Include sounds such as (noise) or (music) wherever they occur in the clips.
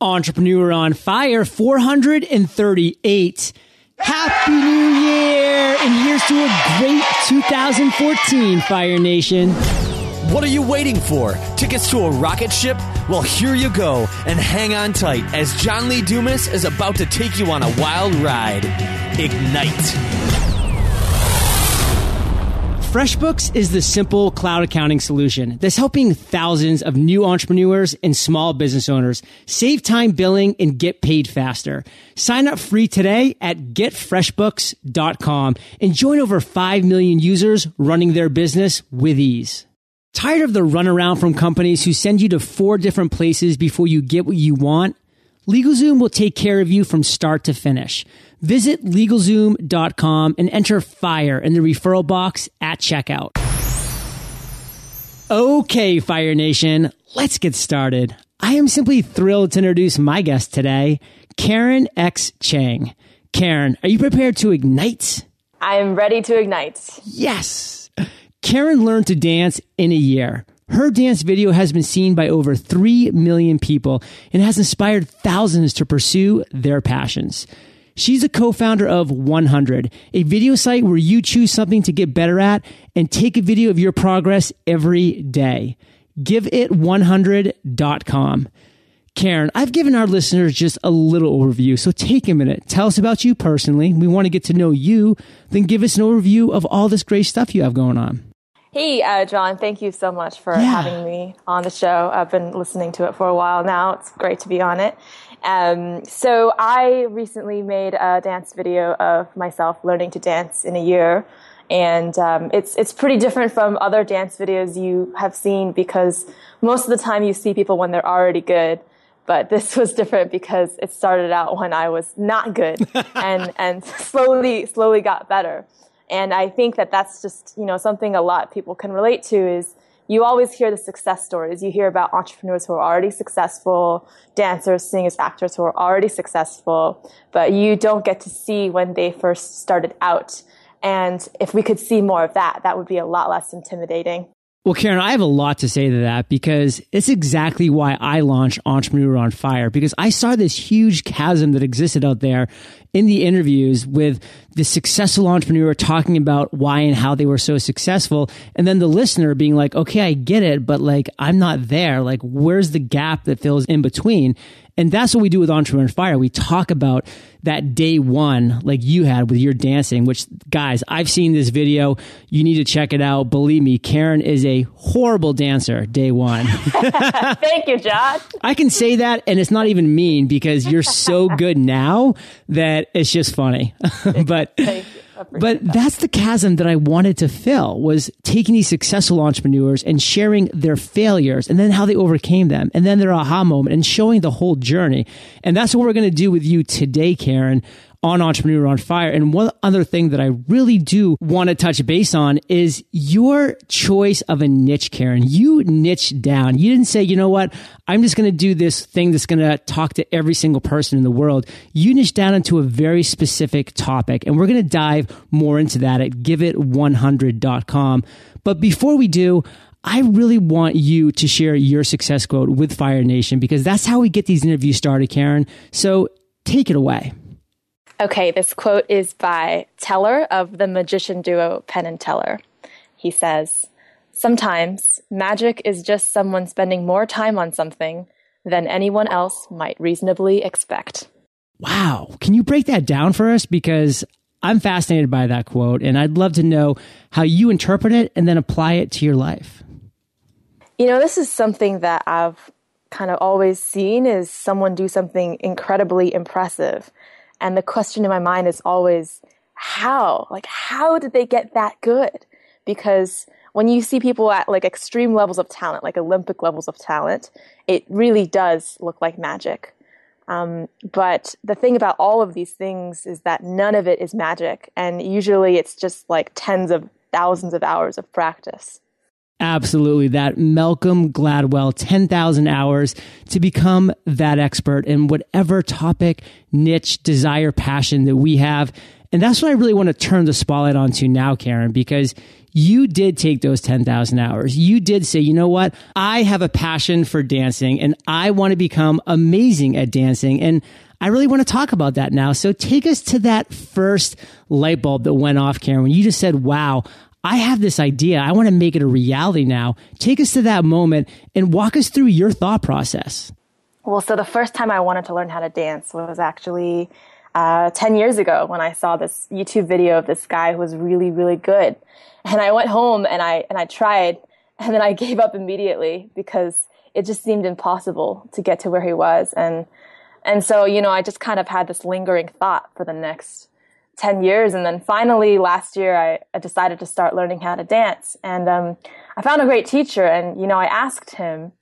Entrepreneur on Fire 438. Happy New Year! And here's to a great 2014, Fire Nation. What are you waiting for? Tickets to a rocket ship? Well, here you go, and hang on tight as John Lee Dumas is about to take you on a wild ride. Ignite. FreshBooks is the simple cloud accounting solution that's helping thousands of new entrepreneurs and small business owners save time billing and get paid faster. Sign up free today at getfreshbooks.com and join over 5 million users running their business with ease. Tired of the runaround from companies who send you to four different places before you get what you want? LegalZoom will take care of you from start to finish. Visit LegalZoom.com and enter FIRE in the referral box at checkout. Okay, Fire Nation, let's get started. I am simply thrilled to introduce my guest today, Karen X. Cheng. Karen, are you prepared to ignite? I am ready to ignite. Yes. Karen learned to dance in a year. Her dance video has been seen by over 3 million people and has inspired thousands to pursue their passions. She's a co-founder of 100, a video site where you choose something to get better at and take a video of your progress every day. GiveIt100.com. Karen, I've given our listeners just a little overview, so take a minute. Tell us about you personally. We want to get to know you, then give us an overview of all this great stuff you have going on. Hey, uh, John, thank you so much for Yeah. having me on the show. I've been listening to it for a while now. It's great to be on it. Um, so, I recently made a dance video of myself learning to dance in a year. And um, it's, it's pretty different from other dance videos you have seen because most of the time you see people when they're already good. But (laughs) this was different because it started out when I was not good (laughs) and, and slowly, slowly got better. And I think that that's just, you know, something a lot of people can relate to is you always hear the success stories. You hear about entrepreneurs who are already successful, dancers, singers, actors who are already successful, but you don't get to see when they first started out. And if we could see more of that, that would be a lot less intimidating. Well, Karen, I have a lot to say to that because it's exactly why I launched Entrepreneur on Fire because I saw this huge chasm that existed out there in the interviews with the successful entrepreneur talking about why and how they were so successful. And then the listener being like, okay, I get it, but like, I'm not there. Like, where's the gap that fills in between? And that's what we do with Entrepreneur Fire. We talk about that day one, like you had with your dancing, which guys, I've seen this video. You need to check it out. Believe me, Karen is a horrible dancer day one. (laughs) (laughs) Thank you, Josh. I can say that and it's not even mean because you're so good now that it's just funny. (laughs) but But that's the chasm that I wanted to fill was taking these successful entrepreneurs and sharing their failures and then how they overcame them and then their aha moment and showing the whole journey. And that's what we're going to do with you today, Karen on Entrepreneur on Fire. And one other thing that I really do want to touch base on is your choice of a niche, Karen. You niche down. You didn't say, you know what? I'm just going to do this thing that's going to talk to every single person in the world. You niche down into a very specific topic. And we're going to dive more into that at giveit100.com. But before we do, I really want you to share your success quote with Fire Nation because that's how we get these interviews started, Karen. So take it away. Okay, this quote is by Teller of the magician duo Penn and Teller. He says, Sometimes magic is just someone spending more time on something than anyone else might reasonably expect. Wow. Can you break that down for us? Because I'm fascinated by that quote and I'd love to know how you interpret it and then apply it to your life. You know, this is something that I've kind of always seen is someone do something incredibly impressive. And the question in my mind is always, how? Like, how did they get that good? Because when you see people at like extreme levels of talent, like Olympic levels of talent, it really does look like magic. Um, but the thing about all of these things is that none of it is magic. And usually it's just like tens of thousands of hours of practice. Absolutely. That Malcolm Gladwell 10,000 hours to become that expert in whatever topic, niche, desire, passion that we have. And that's what I really want to turn the spotlight onto now, Karen, because you did take those 10,000 hours. You did say, you know what? I have a passion for dancing and I want to become amazing at dancing. And I really want to talk about that now. So take us to that first light bulb that went off, Karen, when you just said, wow, I have this idea. I want to make it a reality now. Take us to that moment and walk us through your thought process. Well, so the first time I wanted to learn how to dance was actually uh, 10 years ago when I saw this YouTube video of this guy who was really, really good. And I went home and I, and I tried and then I (laughs) gave up immediately because it just seemed impossible to get to where he was. And, and so, you know, I just kind of had this lingering thought for the next 10 years. And then finally last year, I, I decided to start learning how to dance. And um, I found a great teacher. And, you know, I asked him,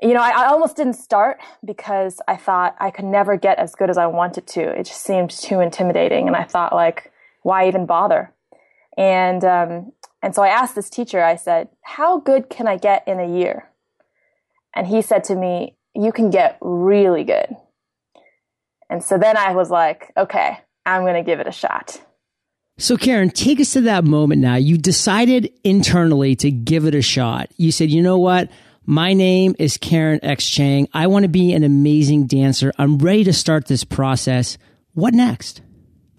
you know, I, I, almost didn't start because I thought I could never get as good as I wanted to. It just seemed too intimidating. And I thought, like, why even bother? And, um, and so I asked this teacher, I said, how good can I get in a year? And he said to me, you can get really good. And so then I was like, okay, I'm going to give it a shot. So, Karen, take us to that moment now. You decided internally to give it a shot. You said, you know what? My name is Karen X Cheng. I want to be an amazing dancer. I'm ready to start this process. What next?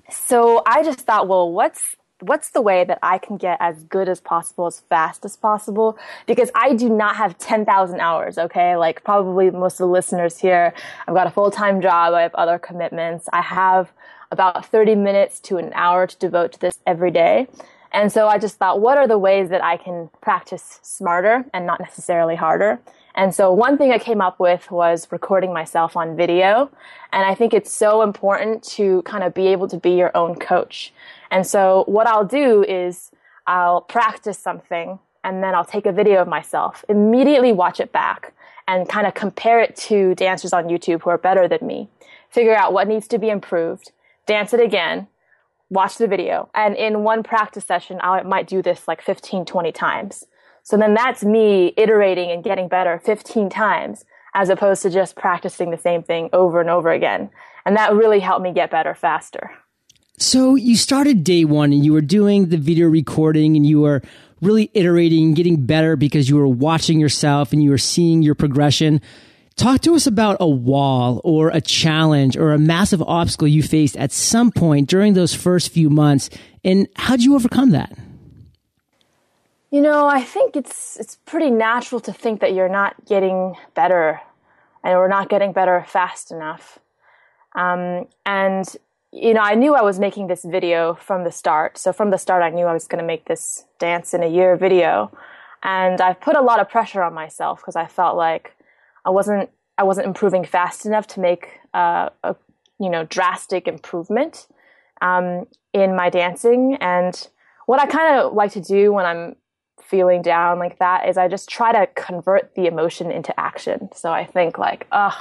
So I just thought, well, what's what's the way that I can get as good as possible, as fast as possible? Because I do not have 10,000 hours, okay? Like probably most of the listeners here, I've got a full-time job, I have other commitments. I have about 30 minutes to an hour to devote to this every day. And so I just thought, what are the ways that I can practice smarter and not necessarily harder? And so one thing I came up with was recording myself on video. And I think it's so important to kind of be able to be your own coach. And so what I'll do is I'll practice something and then I'll take a video of myself, immediately watch it back and kind of compare it to dancers on YouTube who are better than me, figure out what needs to be improved, dance it again, watch the video. And in one practice session, I might do this like 15, 20 times. So then that's me iterating and getting better 15 times as opposed to just practicing the same thing over and over again. And that really helped me get better faster. So you started day one and you were doing the video recording and you were really iterating, getting better because you were watching yourself and you were seeing your progression. Talk to us about a wall or a challenge or a massive obstacle you faced at some point during those first few months, and how did you overcome that? You know, I think it's it's pretty natural to think that you're not getting better, and we're not getting better fast enough. Um, and you know, I knew I was making this video from the start. So from the start, I knew I was going to make this dance in a year video, and I put a lot of pressure on myself because I felt like I wasn't I wasn't improving fast enough to make uh, a you know drastic improvement um, in my dancing. And what I kind of like to do when I'm feeling down like that is I just try to convert the emotion into action. So I think like, ugh,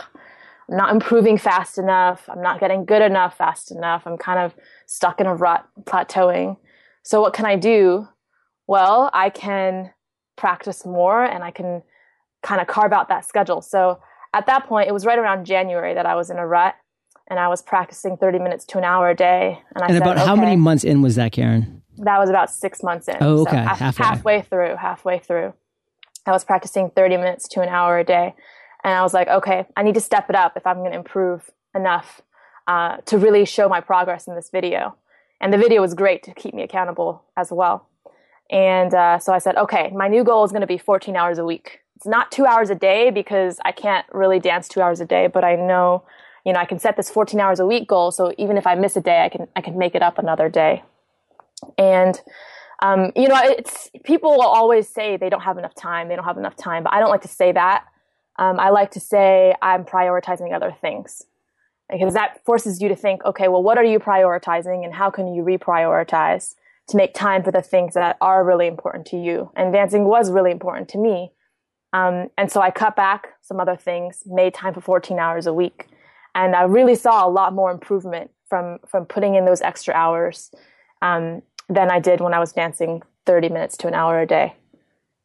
I'm not improving fast enough. I'm not getting good enough fast enough. I'm kind of stuck in a rut, plateauing. So what can I do? Well, I can practice more and I can kind of carve out that schedule. So at that point, it was right around January that I was in a rut and I was practicing 30 minutes to an hour a day. And I and said, about how many months in was that, Karen? That was about six months in. Oh, okay. So half, halfway. halfway through, halfway through. I was practicing 30 minutes to an hour a day. And I was like, okay, I need to step it up if I'm going to improve enough uh, to really show my progress in this video. And the video was great to keep me accountable as well. And uh, so I said, okay, my new goal is going to be 14 hours a week it's not two hours a day because I can't really dance two hours a day, but I know, you know, I can set this 14 hours a week goal. So even if I miss a day, I can, I can make it up another day. And, um, you know, it's, people will always say they don't have enough time. They don't have enough time, but I don't like to say that. Um, I like to say I'm prioritizing other things because that forces you to think, okay, well, what are you prioritizing and how can you reprioritize to make time for the things that are really important to you? And dancing was really important to me. Um, and so I cut back some other things, made time for 14 hours a week. And I really saw a lot more improvement from, from putting in those extra hours um, than I did when I was dancing 30 minutes to an hour a day.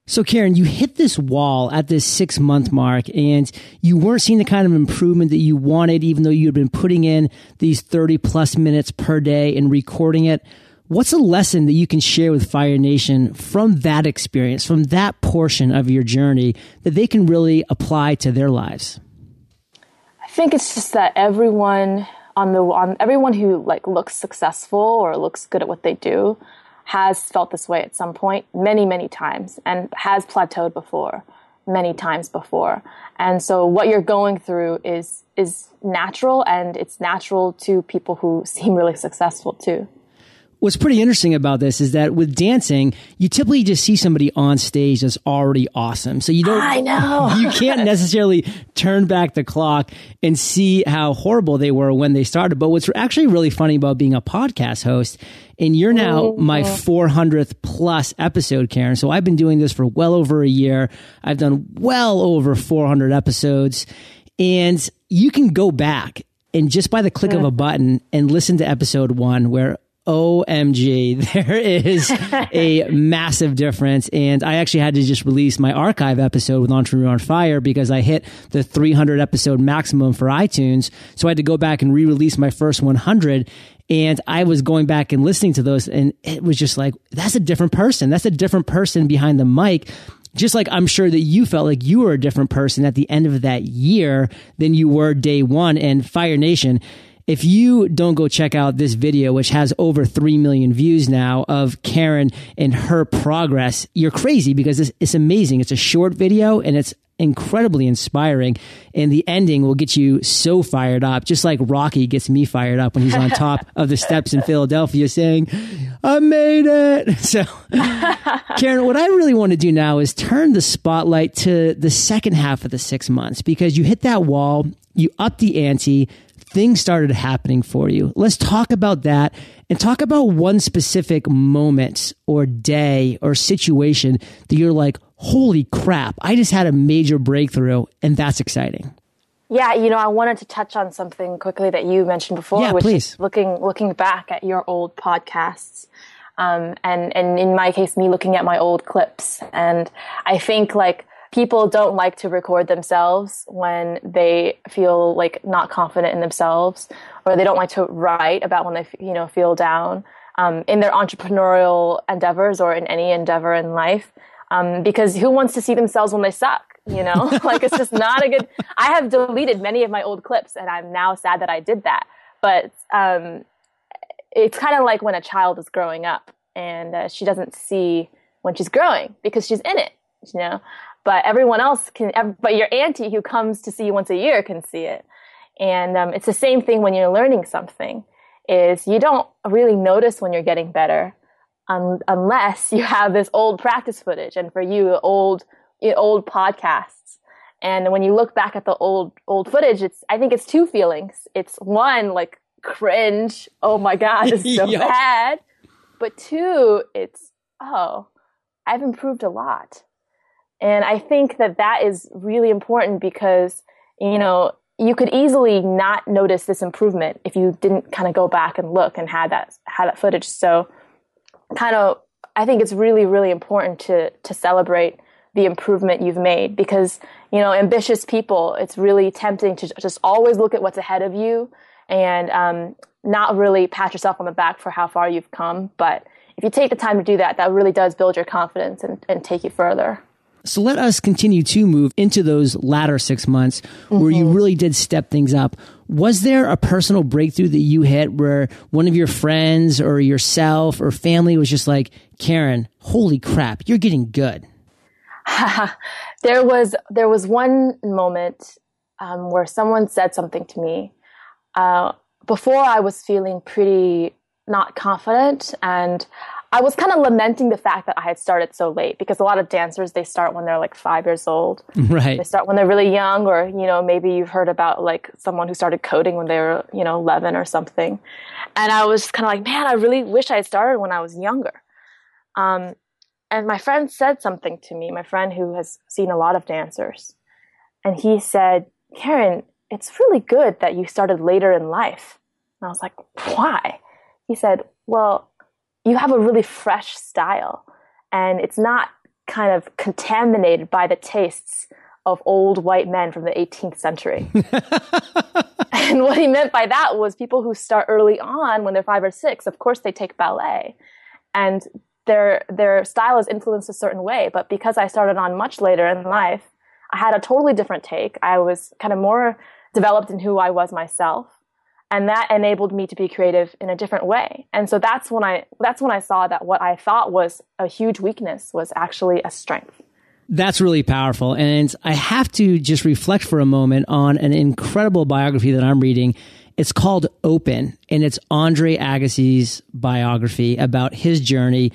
So, Karen, you hit this wall at this six month mark and you weren't seeing the kind of improvement that you wanted, even though you had been putting in these 30 plus minutes per day and recording it. What's a lesson that you can share with Fire Nation from that experience, from that portion of your journey that they can really apply to their lives? I think it's just that everyone on the on everyone who like looks successful or looks good at what they do has felt this way at some point many, many times and has plateaued before many times before. And so what you're going through is is natural and it's natural to people who (laughs) seem really successful too what's pretty interesting about this is that with dancing, you typically just see somebody on stage that's already awesome. So you don't, I know, (laughs) you can't (laughs) necessarily turn back the clock and see how horrible they were when they started. But what's actually really funny about being a podcast host, and you're now mm-hmm. my 400th plus episode, Karen. So I've been doing this for well over a year. I've done well over 400 episodes and you can go back and just by the click of a button and listen to episode one where OMG, (laughs) there is a massive difference. And I actually had to just release my archive episode with Entrepreneur on Fire because I hit the 300 episode maximum for iTunes. So I had to go back and re release my first 100. And I was going back and listening to those, and it was just like, that's a different person. That's a different person behind the mic just like I'm sure that you felt like you were a different person at the end of that year than you were day one. And Fire Nation, if you don't go check out this video, which has over 3 million views now of Karen and her progress, you're crazy because it's, it's amazing. It's a short video and it's incredibly inspiring. And the ending will get you so fired up, just like Rocky gets me fired up when he's on top (laughs) of the steps in Philadelphia saying, I made it. (laughs) So, (laughs) Karen, what I really want to do now is turn the spotlight to the second half of the six months because you hit that wall, you up the ante, things started happening for you. Let's talk about that and talk about one specific moment or day or situation that you're like, holy crap, I just had a major breakthrough and that's exciting. Yeah, you know, I wanted to touch on something quickly that you mentioned before, yeah, which please. is looking looking back at your old podcasts. Um, and and in my case, me looking at my old clips, and I think like people don't like to record themselves when they feel like not confident in themselves or they don't like to write about when they you know feel down um, in their entrepreneurial endeavors or in any endeavor in life um, because who wants to see themselves when they suck you know? (laughs) Like it's just not a good i have deleted many of my old clips and i'm now sad that i did that but um, it's kind of like when a child is growing up and uh, she doesn't see when she's growing because she's in it you know but everyone else can, but your auntie who comes to see you once a year can see it. And um, it's the same thing when you're learning something is you don't really notice when you're getting better un- unless you have this old practice footage and for you old old podcasts and when you look back at the old old footage it's i think it's two feelings it's one like cringe oh my god it's so (laughs) yep. bad but two it's oh i've improved a lot and I think that that is really important because, you know, you could easily not notice this improvement if you didn't kind of go back and look and had that had that footage. So kind of I think it's really really important to to celebrate the improvement you've made because, you know, ambitious people, it's really tempting to just always look at what's ahead of you and um, not really pat yourself on the back for how far you've come. But if you take the time to do that, that really does build your confidence and, and take you further. So let us continue to move into those latter six months mm-hmm. where you mm-hmm. really did step things up. Was there a personal breakthrough that you hit where one of your friends or yourself or family was just like, Karen, holy crap, you're getting good? (laughs) there was there was one moment um, where someone said something to me. Uh, before I was feeling pretty not confident and I was kind of lamenting the fact that I had started so late because a lot of dancers they start when they're like five years old. (laughs) Right. They start when they're really young, or you know maybe you've heard about like someone who started coding when they were you know eleven or something. And I was kind of like, man, I really wish I had started when I was younger. Um, and my friend said something to me. My friend who has seen a lot of dancers, and he said, Karen, it's really good that you started later in life. And I was like, why? He said, well you have a really fresh style and it's not kind of contaminated by the tastes of old white men from the 18th century. (laughs) and what he meant by that was people who start early on when they're five or six, of course, they take ballet. And their, their style is influenced a certain way. But because I started on much later in life, I had a totally different take. I was kind of more developed in who I was myself. And that enabled me to be creative in a different way. And so that's when I, that's when I saw that what I thought was a huge weakness was actually a strength. That's really powerful. And I have to just reflect for a moment on an incredible biography that I'm reading. It's called Open, and it's Andre Agassi's biography about his journey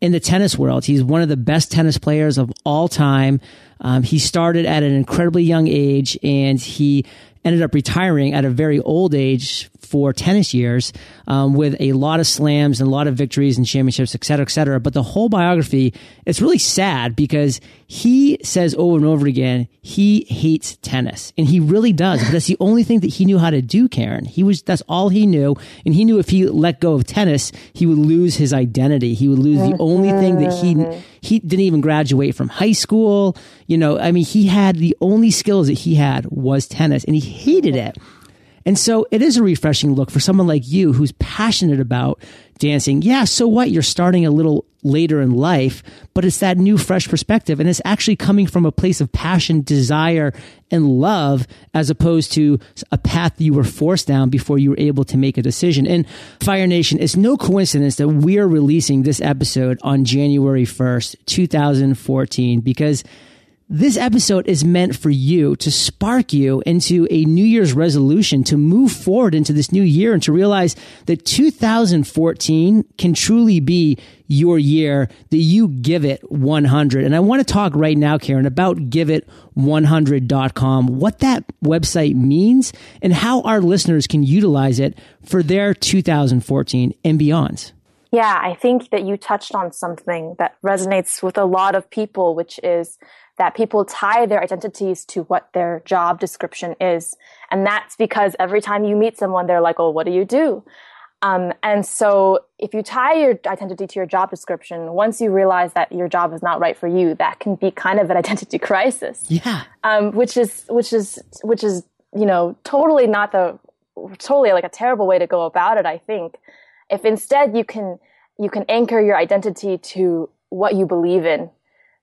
in the tennis world. He's one of the best tennis players of all time. Um, he started at an incredibly young age, and he ended up retiring at a very old age for tennis years um, with a lot of slams and a lot of victories and championships, et cetera, et cetera. But the whole biography, it's really sad because he says over and over again, he hates tennis and he really does. But that's the only thing that he knew how to do, Karen. He was, that's all he knew. And he knew if he let go of tennis, he would lose his identity. He would lose the only thing that he, he didn't even graduate from high school. You know, I mean, he had the only skills that he had was tennis and he hated it. And so it is a refreshing look for someone like you who's passionate about dancing. Yeah, so what? You're starting a little later in life, but it's that new, fresh perspective. And it's actually coming from a place of passion, desire, and love, as opposed to a path you were forced down before you were able to make a decision. And Fire Nation, it's no coincidence that we're releasing this episode on January 1st, 2014, because this episode is meant for you to spark you into a New Year's resolution to move forward into this new year and to realize that 2014 can truly be your year that you give it 100. And I want to talk right now, Karen, about giveit100.com, what that website means and how our listeners can utilize it for their 2014 and beyond. Yeah, I think that you touched on something that resonates with a lot of people, which is that people tie their identities to what their job description is. And that's because every time you meet someone, they're like, oh, what do you do? Um, and so if you tie your identity to your job description, once you realize that your job is not right for you, that can be kind of an (laughs) identity crisis. Yeah. Um, which is, which is, which is, you know, totally not the, totally like a terrible way to go about it, I think. If instead you can, you can anchor your identity to what you believe in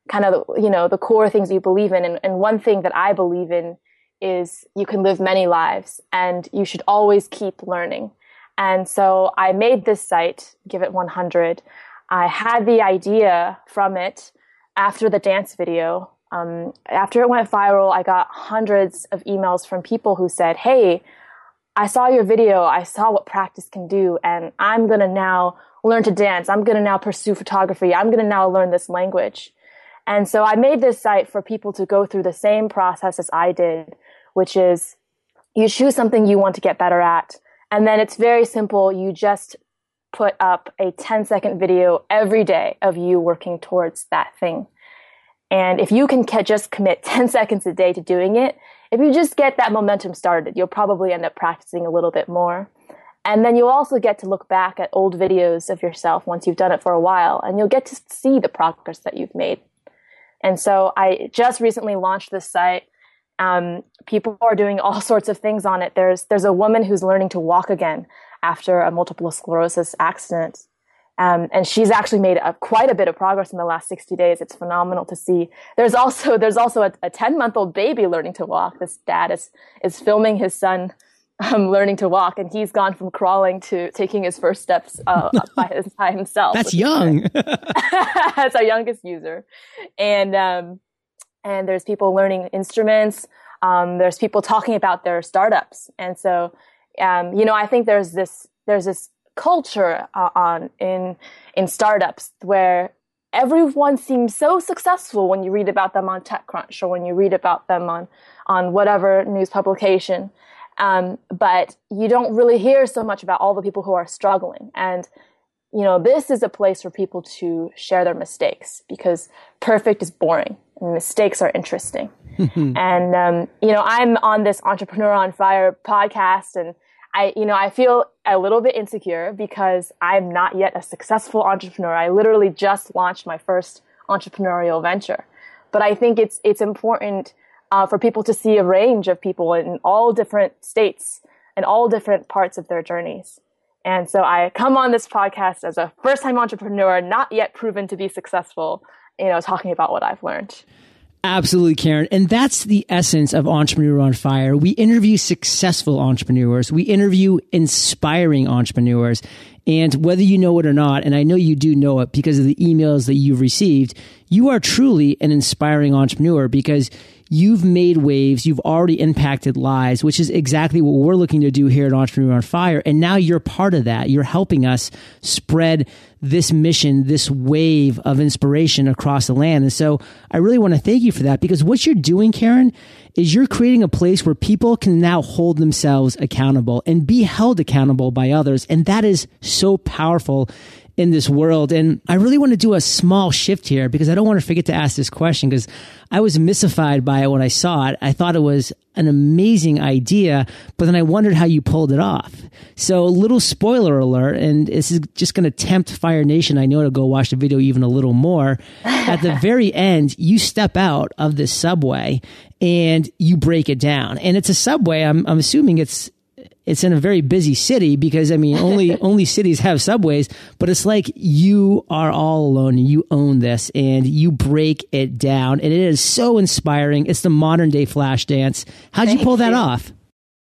kind of you know the core things you believe in. And, and one thing that i believe in is you can live many lives and you should always keep learning. And so i made this site give it 100 i had the idea from it after the dance video. Um, after it went viral i got hundreds of emails from people who said hey i saw your video. I saw what practice can do and i'm going to now learn to dance. I'm going to now pursue photography. I'm going to now learn this language and so I made this site for people to go through the same process as I did, which is you choose something you want to get better at. And then it's very simple. You just put up a 10 second video every day of you working towards that thing. And if you can just commit (laughs) 10 seconds a day to doing it, if you just get that momentum started, you'll probably end up practicing a little bit more. And then you'll also get to look back at old videos of yourself once you've done it for a while, and you'll get to see the progress that you've made. And so I just recently launched this site. Um, people are doing (laughs) all sorts of things on it. There's there's a woman who's learning to walk again after a multiple sclerosis accident. Um, and she's actually made a, quite a bit of progress in the last 60 days. It's phenomenal to see. There's also there's also a, a 10 month old baby learning to walk. This dad is is filming his son um, learning to walk, and he's gone from crawling to taking his first steps uh, (laughs) by, his, by, himself. That's young. (laughs) That's our youngest user, and um, and there's people learning instruments. Um, there's people talking about their startups, and so um, you know I think there's this there's this culture uh, on in in startups where everyone seems so successful when you read about them on TechCrunch or when you read about them on on whatever news publication um, but you don't really hear so much about all the people who are struggling. And, you know, this is a place for people to share their mistakes because perfect is boring and mistakes are interesting. (laughs) and, um, you know, I'm on this Entrepreneur on Fire podcast and I, you know, I feel a little bit insecure because I'm not yet a successful entrepreneur. I literally just launched my first entrepreneurial venture. But I think it's it's important uh, for people to see a range of people in all different states and all different parts of their journeys. And so I come on this podcast as a first time entrepreneur, not yet proven to be successful, you know, talking about what I've learned. Absolutely, Karen. And that's the essence of Entrepreneur on Fire. We interview successful entrepreneurs. We interview inspiring entrepreneurs. And whether you know it or not, and I know you do know it because of the emails that you've received, you are truly an inspiring entrepreneur because you've made waves, you've already impacted lives, which is exactly what we're looking to do here at Entrepreneur on Fire. And now you're part of that. You're helping us spread this mission, this wave of inspiration across the land. And so I really want to thank you for that because what you're doing, Karen, is you're creating a place where people can now hold themselves accountable and be held accountable by others. And that is so powerful in this world. And I really want to do a small shift here because I don't want to forget to ask this question because I was mystified by it when I saw it. I thought it was an amazing idea, but then I wondered how you pulled it off. So little spoiler alert, and this is just going to tempt Fire Nation, I know, to go watch the video even a little more. (laughs) At the very end, you step out of this subway and you break it down. And it's a subway. I'm, I'm assuming it's it's in a very busy city because I mean only (laughs) only cities have subways, but it's like you are all alone and you own this and you break it down and it is so inspiring. It's the modern day flash dance. How'd Thank you pull that you. off?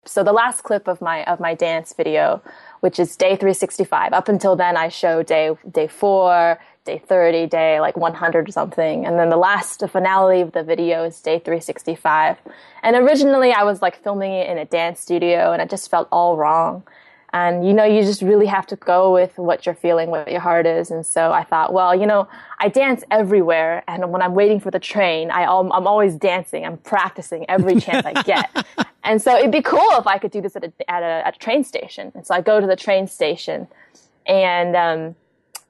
So the last clip of my of my dance video, which is day 365. Up until then I show day day 4, day 30, day like 100 or something. And then the last the finale of the video is day 365. And originally I was like filming it in a dance studio and it just felt all wrong. And you know, you just really have to go with what you're feeling, what your heart is. And so I thought, well, you know, I dance everywhere. And when I'm waiting for the train, I, I'm always dancing. I'm practicing every chance I get. (laughs) and so it'd be cool if I could do this at a, at a, at a train station. And so I go to the train station and, um,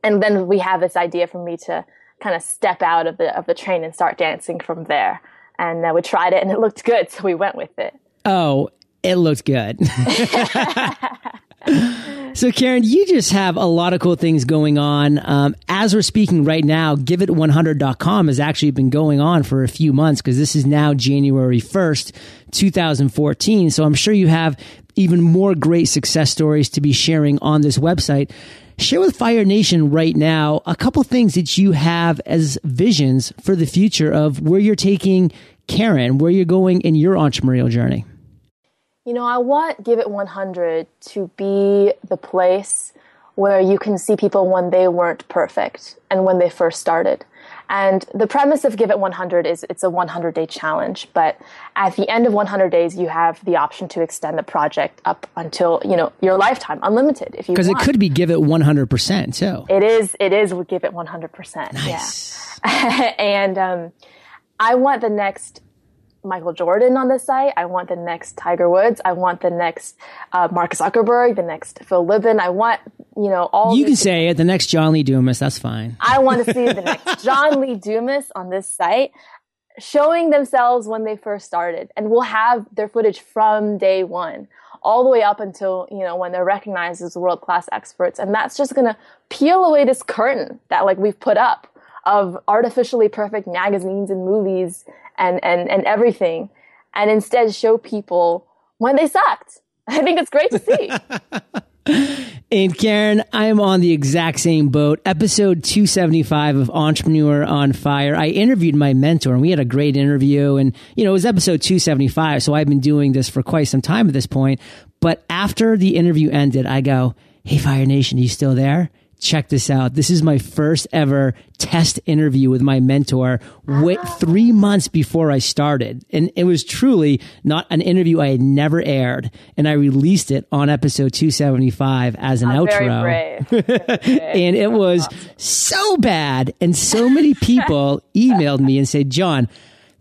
and then we have this idea for me to kind of step out of the of the train and start dancing from there. And uh, we tried it, and it looked good, so we went with it. Oh, it looked good. (laughs) so, Karen, you just have a lot of cool things going on. Um, as we're speaking right now, giveit100.com has actually been going on for a few months because this is now January 1st, 2014. So, I'm sure you have even more great success stories to be sharing on this website. Share with Fire Nation right now a couple things that you have as visions for the future of where you're taking Karen, where you're going in your entrepreneurial journey. You know, I want Give It 100 to be the place where you can see people when they weren't perfect and when they first started. And the premise of Give It 100 is it's a 100 day challenge, but at the end of 100 days, you have the option to extend the project up until, you know, your lifetime, unlimited if you Because it could be Give It 100% too. It is, it is Give It 100%. Nice. Yeah. (laughs) and, um, I want the next Michael Jordan on the site. I want the next Tiger Woods. I want the next uh, Mark Zuckerberg, the next Phil Libin. I want, you know, all. You can say it. The next John Lee Dumas. That's fine. I want to see the (laughs) next John Lee Dumas on this site showing themselves when they first started. And we'll have their footage from day one all the way up until, you know, when they're recognized as world class experts. And that's just going to peel away this curtain that like we've put up of artificially perfect magazines and movies and, and, and everything and instead show people when they sucked. (laughs) I think it's great to see. (laughs) and Karen, I am on the exact same boat. Episode 275 of Entrepreneur on Fire. I interviewed my mentor and we had a great interview. And, you know, it was episode 275. So I've been doing this for quite some time at this point. But after the interview ended, I go, Hey, Fire Nation, are you still there? Check this out. This is my first ever test interview with my mentor wait, three months before I started. And it was truly not an interview I had never aired. And I released it on episode 275 as an I'm outro. (laughs) and it was awesome. so bad. And so many (laughs) people emailed me and said, John,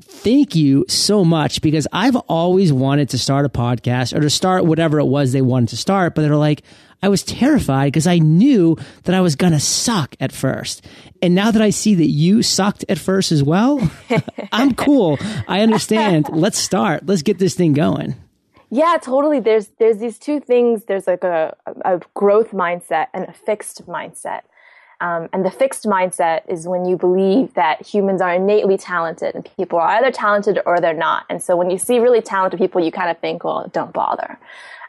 thank you so much because I've always wanted to start a podcast or to start whatever it was they wanted to start, but they're like, I was terrified because I knew that I was going to suck at first. And now that I see that you sucked at first as well, (laughs) I'm cool. I understand. (laughs) Let's start. Let's get this thing going. Yeah, totally. There's there's these two things. There's like a, a growth mindset and a fixed mindset. Um, and the fixed mindset is when you believe that humans are innately talented and people are either talented or they're not. And so when you see really talented people, you kind of think, well, don't bother.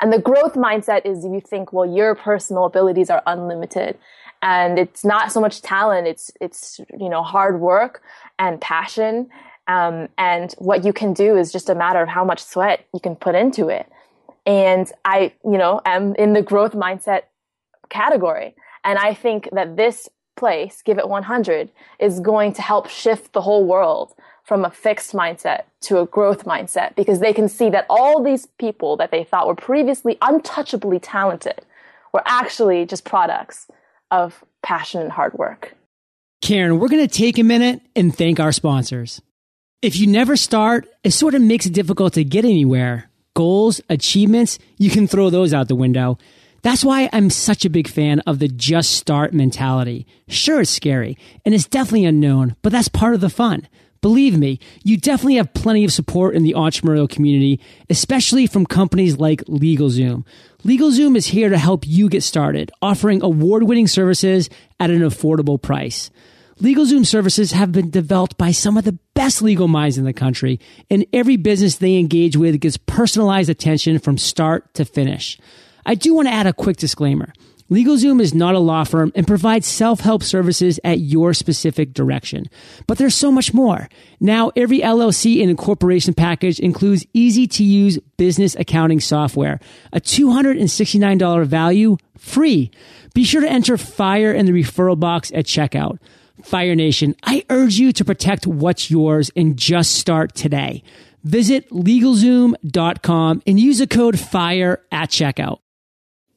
And the growth mindset is you think, well, your personal abilities are unlimited. And it's not so much talent, it's, it's, you know, hard work and passion. Um, and what you can do is just a matter of how much sweat you can put into it. And I, you know, am in the growth mindset category. And I think that this place, Give It 100, is going to help shift the whole world from a fixed mindset to a growth mindset because they can see that all these people that they thought were previously untouchably talented were actually just products of passion and hard work. Karen, we're going to take a minute and thank our sponsors. If you never start, it sort of makes it difficult to get anywhere. Goals, achievements, you can throw those out the window. That's why I'm such a big fan of the just start mentality. Sure, it's scary and it's definitely unknown, but that's part of the fun. Believe me, you definitely have plenty of support in the entrepreneurial community, especially from companies like LegalZoom. LegalZoom is here to help you get started, offering award-winning services at an affordable price. LegalZoom services have been developed by some of the best legal minds in the country, and every business they engage with gets personalized attention from start to finish. I do want to add a quick disclaimer. LegalZoom is not a law firm and provides self-help services at your specific direction. But there's so much more. Now, every LLC and incorporation package includes easy to use business accounting software, a $269 value free. Be sure to enter FIRE in the referral box at checkout. Fire Nation, I urge you to protect what's yours and just start today. Visit LegalZoom.com and use the code FIRE at checkout.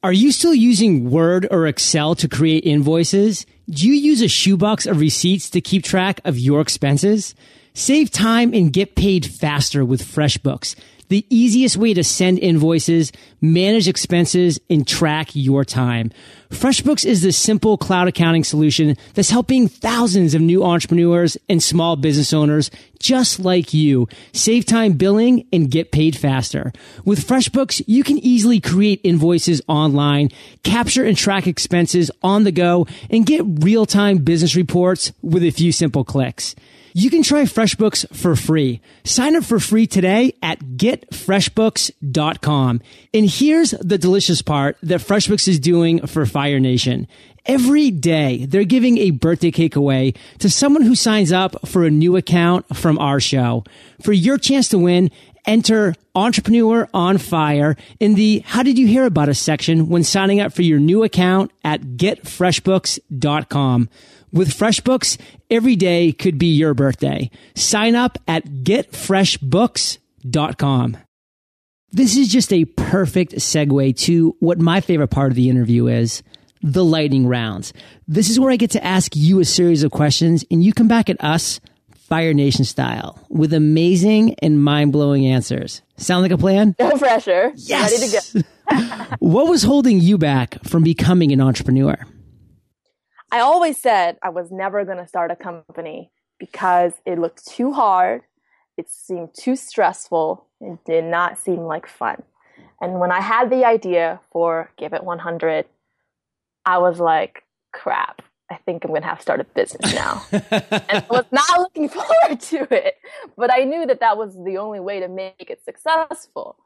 Are you still using Word or Excel to create invoices? Do you use a shoebox of receipts to keep track of your expenses? Save time and get paid faster with FreshBooks the easiest way to send invoices, manage expenses, and track your time. FreshBooks is the simple cloud accounting solution that's helping thousands of new entrepreneurs and small business owners just like you save time billing and get paid faster. With FreshBooks, you can easily create invoices online, capture and track expenses on the go, and get real-time business reports with a few simple clicks. You can try FreshBooks for free. Sign up for free today at getfreshbooks.com. And here's the delicious part that FreshBooks is doing for Fire Nation. Every day, they're giving a birthday cake away to someone who signs up for a new account from our show. For your chance to win, enter Entrepreneur on Fire in the How Did You Hear About Us section when signing up for your new account at getfreshbooks.com. With FreshBooks, every day could be your birthday. Sign up at getfreshbooks.com. This is just a perfect segue to what my favorite part of the interview is the lightning rounds. This is where I get to ask you a series of questions and you come back at us Fire Nation style with amazing and mind blowing answers. Sound like a plan? No pressure. Yes. Ready to go. (laughs) what was holding you back from becoming an entrepreneur? I always said I was never going to start a company because it looked too hard, it seemed too stressful, it did not seem like fun. And when I had the idea for Give It 100, I was like, crap, I think I'm going to have to start a business now. (laughs) and I was not looking (laughs) forward to it, but I knew that that was the only way to make it successful.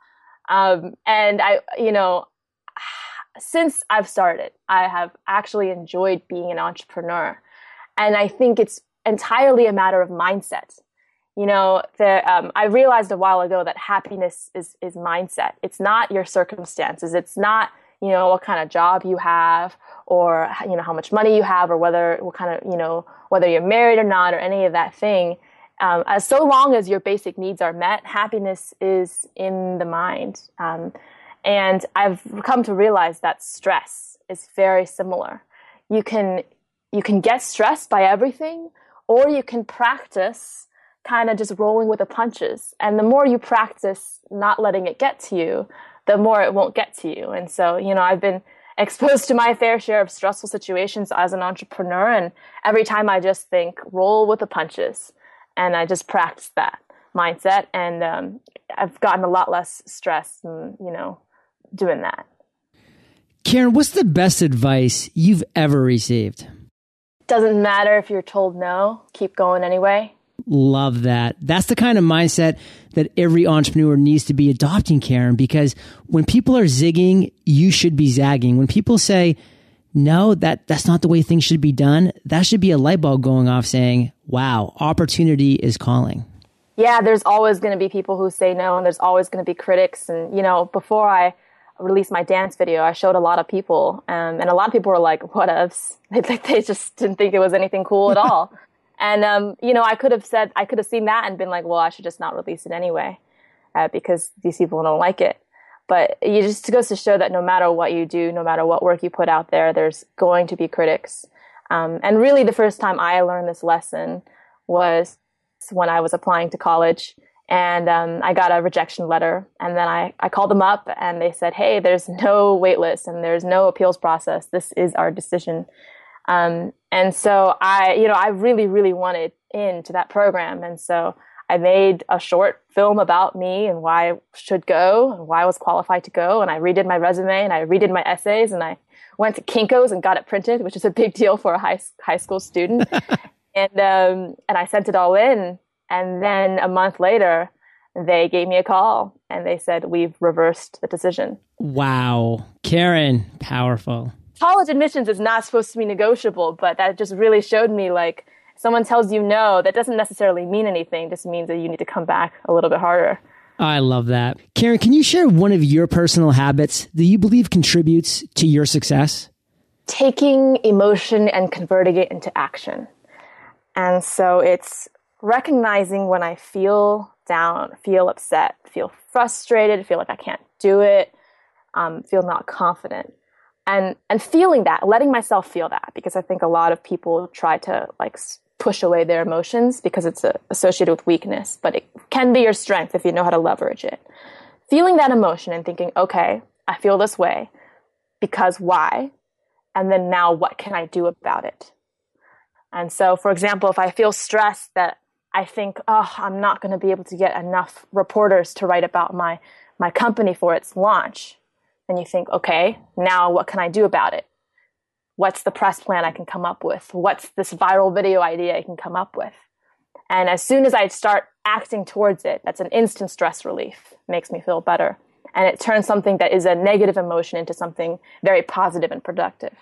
Um, and I, you know, since I've started, I have actually enjoyed being an entrepreneur. And I think it's entirely a matter of mindset. You know, the, um, I realized a while ago that happiness is, is mindset. It's not your circumstances. It's not, you know, what kind of job you have or, you know, how much money you have or whether, what kind of, you know, whether you're married or not or any of that thing. Um, as so long as your basic needs are met, happiness is in the mind. Um, and I've come to realize that stress is very similar. You can you can get stressed by everything or you can practice kind of just rolling with the punches. And the more you practice not letting it get to you, the more it won't get to you. And so, you know, I've been (laughs) exposed to my fair share of stressful situations as an entrepreneur. And every time I just think, roll with the punches. And I just practice that mindset. And um, I've gotten a lot less stress and, you know, doing that. Karen, what's the best advice you've ever received? doesn't matter if you're told no, keep going anyway. Love that. That's the kind of mindset that every entrepreneur needs to be adopting, Karen, because when people are zigging, you should be zagging. When people say, no, that, that's not the way things should be done, that should be a light bulb going off saying, wow, opportunity is calling. Yeah, there's always going to be people who say no, and there's always going to be critics. And, you know, before I released my dance video, I showed a lot of people, um, and a lot of people were like, what ifs? (laughs) They, they just didn't think it was anything cool at all. (laughs) And, um, you know, I could have said, I could have seen that and been like, well, I should just not release it anyway, uh, because these people don't like it. But it just goes to show that no matter what you do, no matter what work you put out there, there's going to be critics. Um, and really, the first time I learned this lesson was when I was applying to college. And um, I got a rejection letter. And then I, I called them up and they said, hey, there's no wait list and there's no appeals process. This is our decision. Um, and so I, you know, I really, really wanted into that program. And so I made a short film about me and why I should go and why I was qualified to go. And I redid my resume and I redid my essays and I went to Kinko's and got it printed, which is a big deal for a high, high school student. (laughs) and, um, and I sent it all in. And then a month later, they gave me a call and they said, we've reversed the decision. Wow. Karen, powerful college admissions is not supposed to be negotiable, but that just really showed me like someone tells you no, that doesn't necessarily mean anything. It just means that you need to come back a little bit harder. I love that. Karen, can you share one of your personal habits that you believe contributes to your success? Taking emotion and converting it into action. And so it's recognizing when I feel down, feel upset, feel frustrated, feel like I can't do it, um, feel not confident. And and feeling that letting myself feel that because i think a lot of people try to like push away their emotions because it's uh, associated with weakness but it can be your strength if you know how to leverage it. Feeling that emotion and thinking okay i feel this way because why? And then now what can i do about it? And so for example if i feel stressed that i think oh i'm not going to be able to get enough reporters to write about my my company for its launch and you think, okay, now what can I do about it? What's the press plan I can come up with? What's this viral video idea I can come up with? And as soon as I start acting towards it, that's an instant stress relief, makes me feel better. And it turns something that is a negative emotion into something very positive and productive.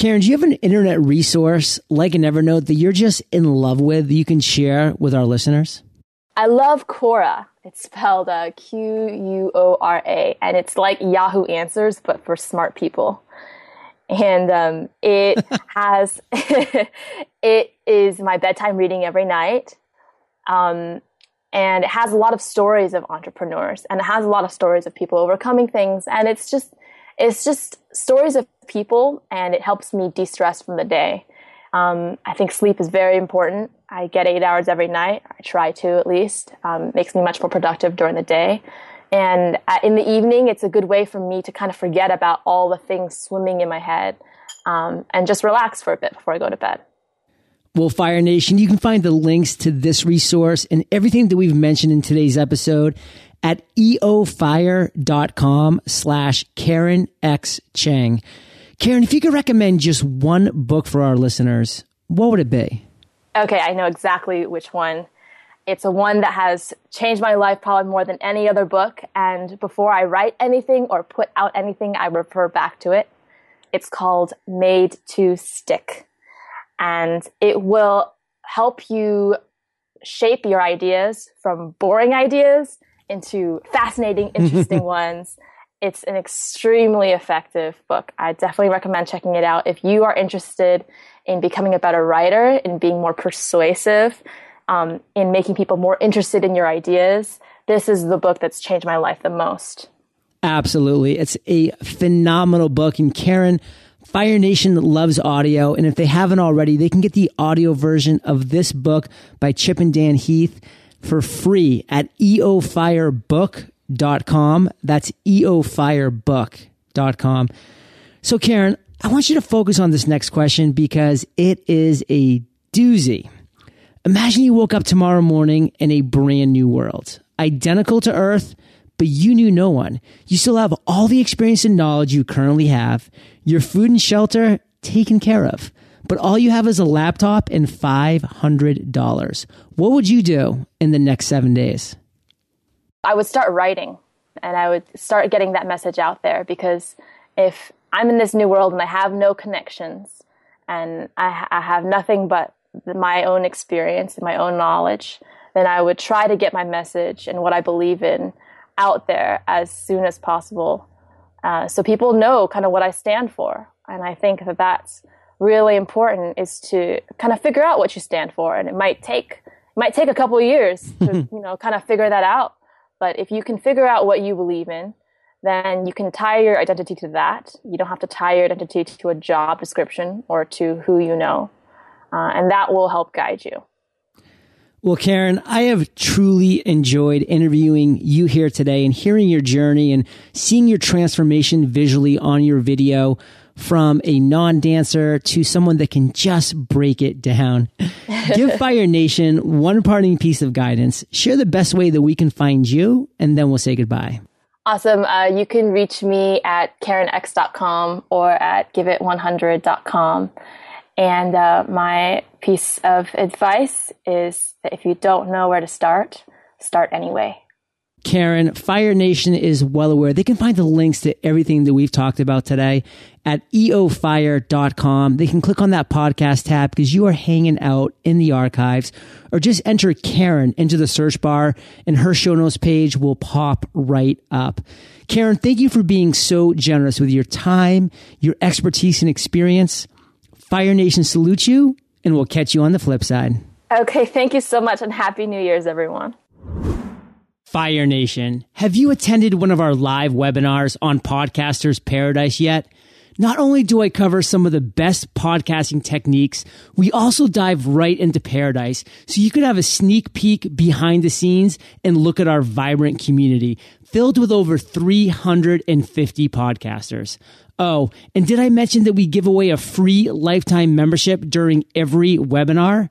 Karen, do you have an internet resource like an Evernote that you're just in love with that you can share with our listeners? I love Quora. It's spelled uh, Q U O R A, and it's like Yahoo Answers, but for smart people. And um, it (laughs) has, (laughs) it is my bedtime reading every night. Um, and it has a lot of stories of entrepreneurs and it has a lot of stories of people overcoming things. And it's just, it's just stories of people and it helps me de-stress from the day. Um, I think sleep is very important. I get eight hours every night. I try to at least. Um, makes me much more productive during the day. And in the evening, it's a good way for me to kind of forget about all the things swimming in my head um, and just relax for a bit before I go to bed. Well, Fire Nation, you can find the links to this resource and everything that we've mentioned in today's episode at eofire.com slash Karen X Cheng. Karen, if you could recommend just one book for our listeners, what would it be? Okay, I know exactly which one. It's a one that has changed my life probably more than any other book. And before I write anything or put out anything, I refer back to it. It's called Made to Stick. And it will help you shape your ideas from boring ideas into fascinating, interesting (laughs) ones it's an extremely effective book. I definitely recommend checking it out. If you are interested in becoming a better writer, in being more persuasive, um, in making people more interested in your ideas, this is the book that's changed my life the most. Absolutely. It's a phenomenal book. And Karen, Fire Nation loves audio. And if they haven't already, they can get the audio version of this book by Chip and Dan Heath for free at eofirebook.com eofirebook.com. That's eofirebook.com. So, Karen, I want you to focus on this next question because it is a doozy. Imagine you woke up tomorrow morning in a brand new world, identical to Earth, but you knew no one. You still have all the experience and knowledge you currently have, your food and shelter taken care of but all you have is a laptop and $500. What would you do in the next seven days? I would start writing and I would start getting that message out there because if I'm in this new world and I have no connections and I, I have nothing but my own experience and my own knowledge, then I would try to get my message and what I believe in out there as soon as possible uh, so people know kind of what I stand for. And I think that that's really important is to kind of figure out what you stand for. And it might take, it might take a couple of years to, (laughs) you know, kind of figure that out. But if you can figure out what you believe in, then you can tie your identity to that. You don't have to tie your identity to a job description or to who you know. Uh, and that will help guide you. Well, Karen, I have truly enjoyed interviewing you here today and hearing your journey and seeing your transformation visually on your video from a non-dancer to someone that can just break it down. (laughs) Give Fire Nation one parting piece of guidance. Share the best way that we can find you, and then we'll say goodbye. Awesome. Uh, you can reach me at karenx.com or at giveit100.com. And uh, my piece of advice is that if you don't know where to start, start anyway. Karen, Fire Nation is well aware. They can find the links to everything that we've talked about today at eofire.com. They can click on that podcast tab because you are hanging out in the archives or just enter Karen into the search bar and her show notes page will pop right up. Karen, thank you for being so generous with your time, your expertise and experience. Fire Nation salutes you and we'll catch you on the flip side. Okay. Thank you so much and happy New Year's, everyone. Fire Nation, have you attended one of our live webinars on Podcasters Paradise yet? Not only do I cover some of the best podcasting techniques, we also dive right into paradise so you could have a sneak peek behind the scenes and look at our vibrant community filled with over 350 podcasters. Oh, and did I mention that we give away a free lifetime membership during every webinar?